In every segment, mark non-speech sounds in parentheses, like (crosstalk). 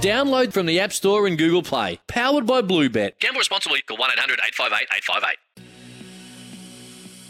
Download from the App Store and Google Play. Powered by Bluebet. Gamble responsibly. Call 1 800 858 858.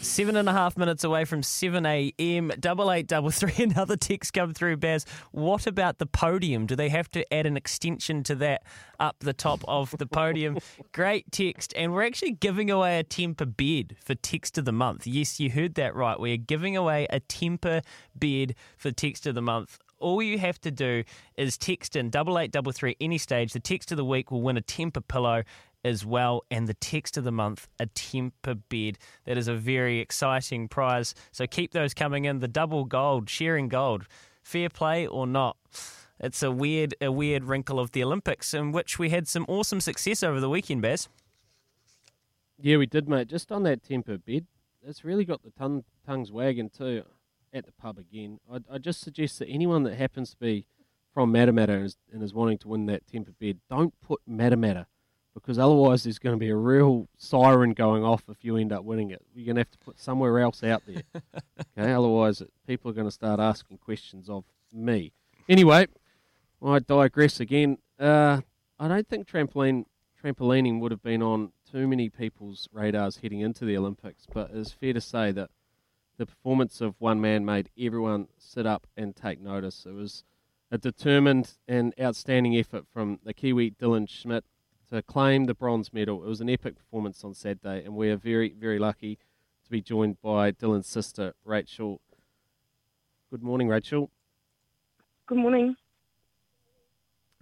Seven and a half minutes away from 7 a.m. Double eight, double (laughs) three. Another text come through, Baz. What about the podium? Do they have to add an extension to that up the top of the podium? (laughs) Great text. And we're actually giving away a Tempur bed for text of the month. Yes, you heard that right. We're giving away a Tempur bed for text of the month all you have to do is text in double eight double three any stage. The text of the week will win a Tempur pillow as well, and the text of the month a Tempur bed. That is a very exciting prize. So keep those coming in. The double gold, sharing gold, fair play or not. It's a weird, a weird wrinkle of the Olympics in which we had some awesome success over the weekend, Baz. Yeah, we did, mate. Just on that Tempur bed, it's really got the tongue, tongues wagging too at the pub again. I, I just suggest that anyone that happens to be from Matamata and is, and is wanting to win that Tempur bed, don't put Matamata because otherwise there's going to be a real siren going off if you end up winning it. You're going to have to put somewhere else out there. (laughs) okay, otherwise people are going to start asking questions of me. Anyway, I digress again. Uh, I don't think trampoline trampolining would have been on too many people's radars heading into the Olympics, but it's fair to say that the performance of one man made everyone sit up and take notice. It was a determined and outstanding effort from the Kiwi Dylan Schmidt to claim the bronze medal. It was an epic performance on Saturday, and we are very, very lucky to be joined by Dylan's sister, Rachel. Good morning, Rachel. Good morning.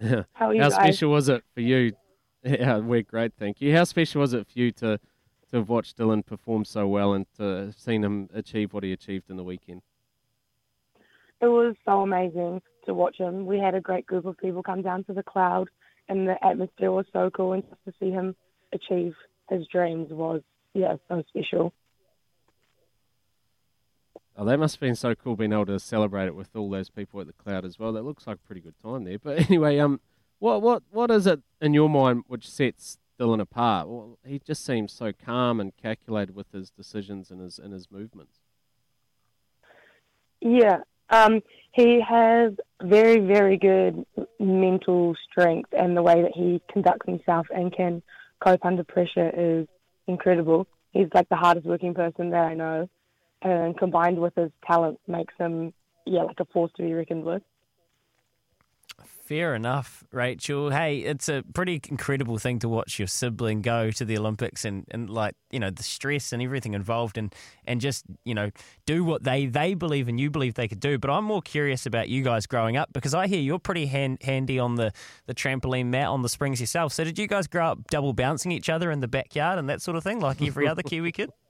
(laughs) How are you How special was it for you? (laughs) Yeah, we're great, thank you. How special was it for you to to have watched Dylan perform so well and to have seen him achieve what he achieved in the weekend? It was so amazing to watch him. We had a great group of people come down to the cloud, and the atmosphere was so cool. And just to see him achieve his dreams was, yeah, so special. Oh, that must have been so cool being able to celebrate it with all those people at the cloud as well. That looks like a pretty good time there. But (laughs) anyway, um, what what what is it in your mind which sets Dylan apart? Well, he just seems so calm and calculated with his decisions and his and his movements. Yeah, um, he has very, very good mental strength, and the way that he conducts himself and can cope under pressure is incredible. He's like the hardest working person that I know, and combined with his talent, makes him, yeah, like a force to be reckoned with. Fair enough, Rachel. Hey, it's a pretty incredible thing to watch your sibling go to the Olympics and, and like, you know, the stress and everything involved and, and just, you know, do what they, they believe and you believe they could do. But I'm more curious about you guys growing up because I hear you're pretty hand, handy on the, the trampoline mat on the springs yourself. So did you guys grow up double bouncing each other in the backyard and that sort of thing like every other Kiwi kid? (laughs)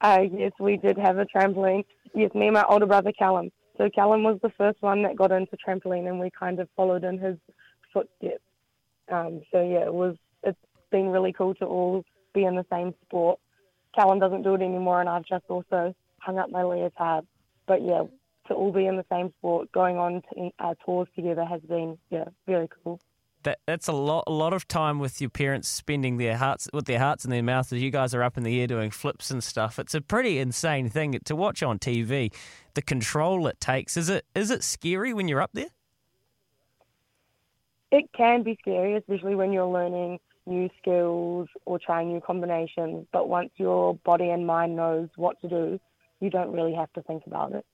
Uh, yes, we did have a trampoline. Yes, me and my older brother Callum. So Callum was the first one that got into trampoline, and we kind of followed in his footsteps. Um, so yeah, it was. It's been really cool to all be in the same sport. Callum doesn't do it anymore, and I've just also hung up my leotard. But yeah, to all be in the same sport, going on uh, tours together has been yeah very cool. That that's a lot a lot of time with your parents spending their hearts with their hearts in their mouths as you guys are up in the air doing flips and stuff. It's a pretty insane thing to watch on TV. The control it takes is it is it scary when you're up there? It can be scary, especially when you're learning new skills or trying new combinations. But once your body and mind knows what to do, you don't really have to think about it.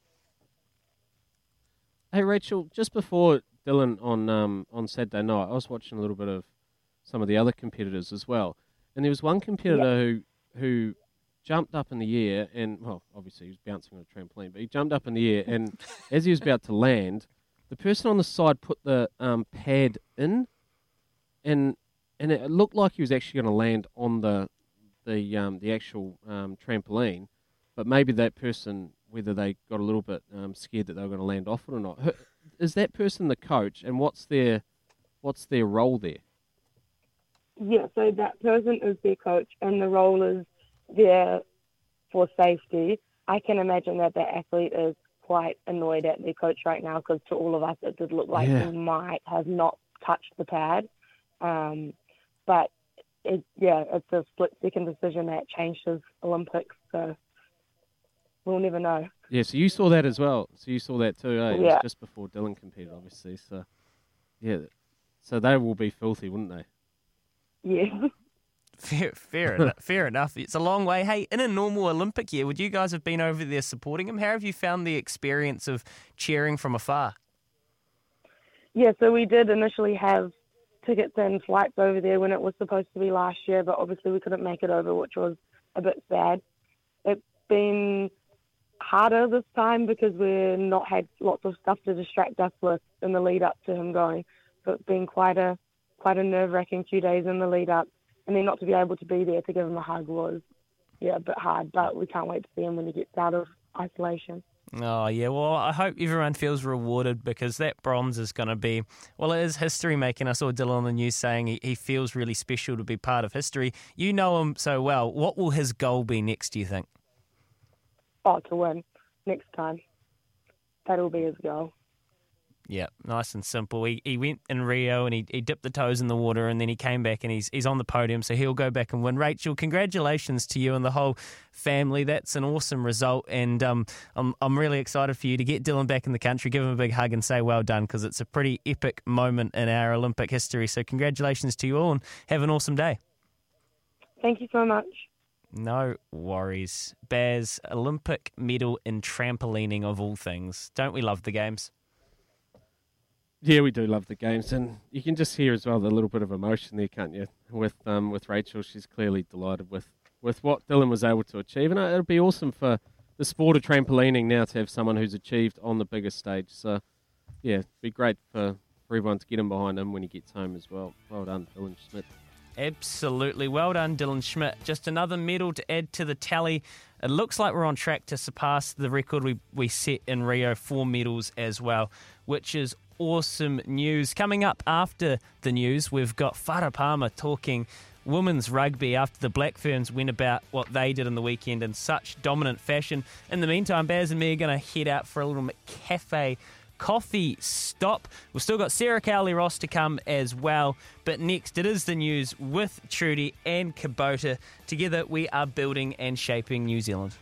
Hey Rachel, just before Dylan on um, on Saturday night, I was watching a little bit of some of the other competitors as well. and there was one competitor who who jumped up in the air and well, obviously he was bouncing on a trampoline, but he jumped up in the air and (laughs) as he was about to land, the person on the side put the um, pad in, and and it looked like he was actually going to land on the the um, the actual um, trampoline, but maybe that person, whether they got a little bit um, scared that they were going to land off it or not, is that person the coach, and what's their what's their role there? Yeah, so that person is their coach, and the role is there for safety. I can imagine that the athlete is quite annoyed at their coach right now because to all of us it did look like Yeah. he might have not touched the pad. Um, but it, yeah, it's a split second decision that changed his Olympics, so we'll never know. Yeah, so you saw that as well. So you saw that too, eh? It was Yeah. just before Dylan competed, obviously. So yeah, so they will be filthy, wouldn't they? Yeah. (laughs) Fair, fair, enough, fair enough. It's a long way. Hey, in a normal Olympic year, would you guys have been over there supporting him? How have you found the experience of cheering from afar? Yeah, so we did initially have tickets and flights over there when it was supposed to be last year, but obviously we couldn't make it over, which was a bit sad. It's been harder this time because we're not had lots of stuff to distract us with in the lead up to him going. So it's been quite a quite a nerve wracking few days in the lead up, and then not to be able to be there to give him a hug was yeah a bit hard. But we can't wait to see him when he gets out of isolation. Oh, yeah. Well, I hope everyone feels rewarded because that bronze is going to be, well, it is history making. I saw Dylan on the news saying he, he feels really special to be part of history. You know him so well. What will his goal be next, do you think? Oh, to win next time. That'll be his goal. Yeah, nice and simple. He, he went in Rio and he, he dipped the toes in the water and then he came back and he's he's on the podium, so he'll go back and win. Rachel, congratulations to you and the whole family. That's an awesome result, and um, I'm I'm really excited for you to get Dylan back in the country, give him a big hug, and say well done because it's a pretty epic moment in our Olympic history. So congratulations to you all and have an awesome day. Thank you so much. No worries, Baz, Olympic medal in trampolining of all things. Don't we love the games? Yeah, we do love the games, and you can just hear as well the little bit of emotion there, can't you? With um, with Rachel, she's clearly delighted with, with what Dylan was able to achieve, and it'll be awesome for the sport of trampolining now to have someone who's achieved on the biggest stage. So, yeah, it'd be great for, for everyone to get him behind him when he gets home as well. Well done, Dylan Schmidt. Absolutely. Well done, Dylan Schmidt. Just another medal to add to the tally. It looks like we're on track to surpass the record we, we set in Rio, four medals as well, which is awesome news. Coming up after the news, we've got Farah Palmer talking women's rugby after the Black Ferns went about what they did in the weekend in such dominant fashion. In the meantime, Baz and me are going to head out for a little cafe coffee stop. We've still got Sarah Cowley Ross to come as well. But next, it is the news with Trudy and Kubota. Together, we are building and shaping New Zealand.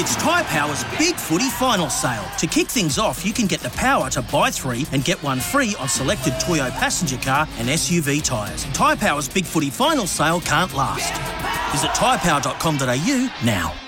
It's Tyre Power's Big Footy Final Sale. To kick things off, you can get the power to buy three and get one free on selected Toyo passenger car and SUV tyres. Tyre Power's Big Footy Final Sale can't last. Visit tyrepower.com.au now.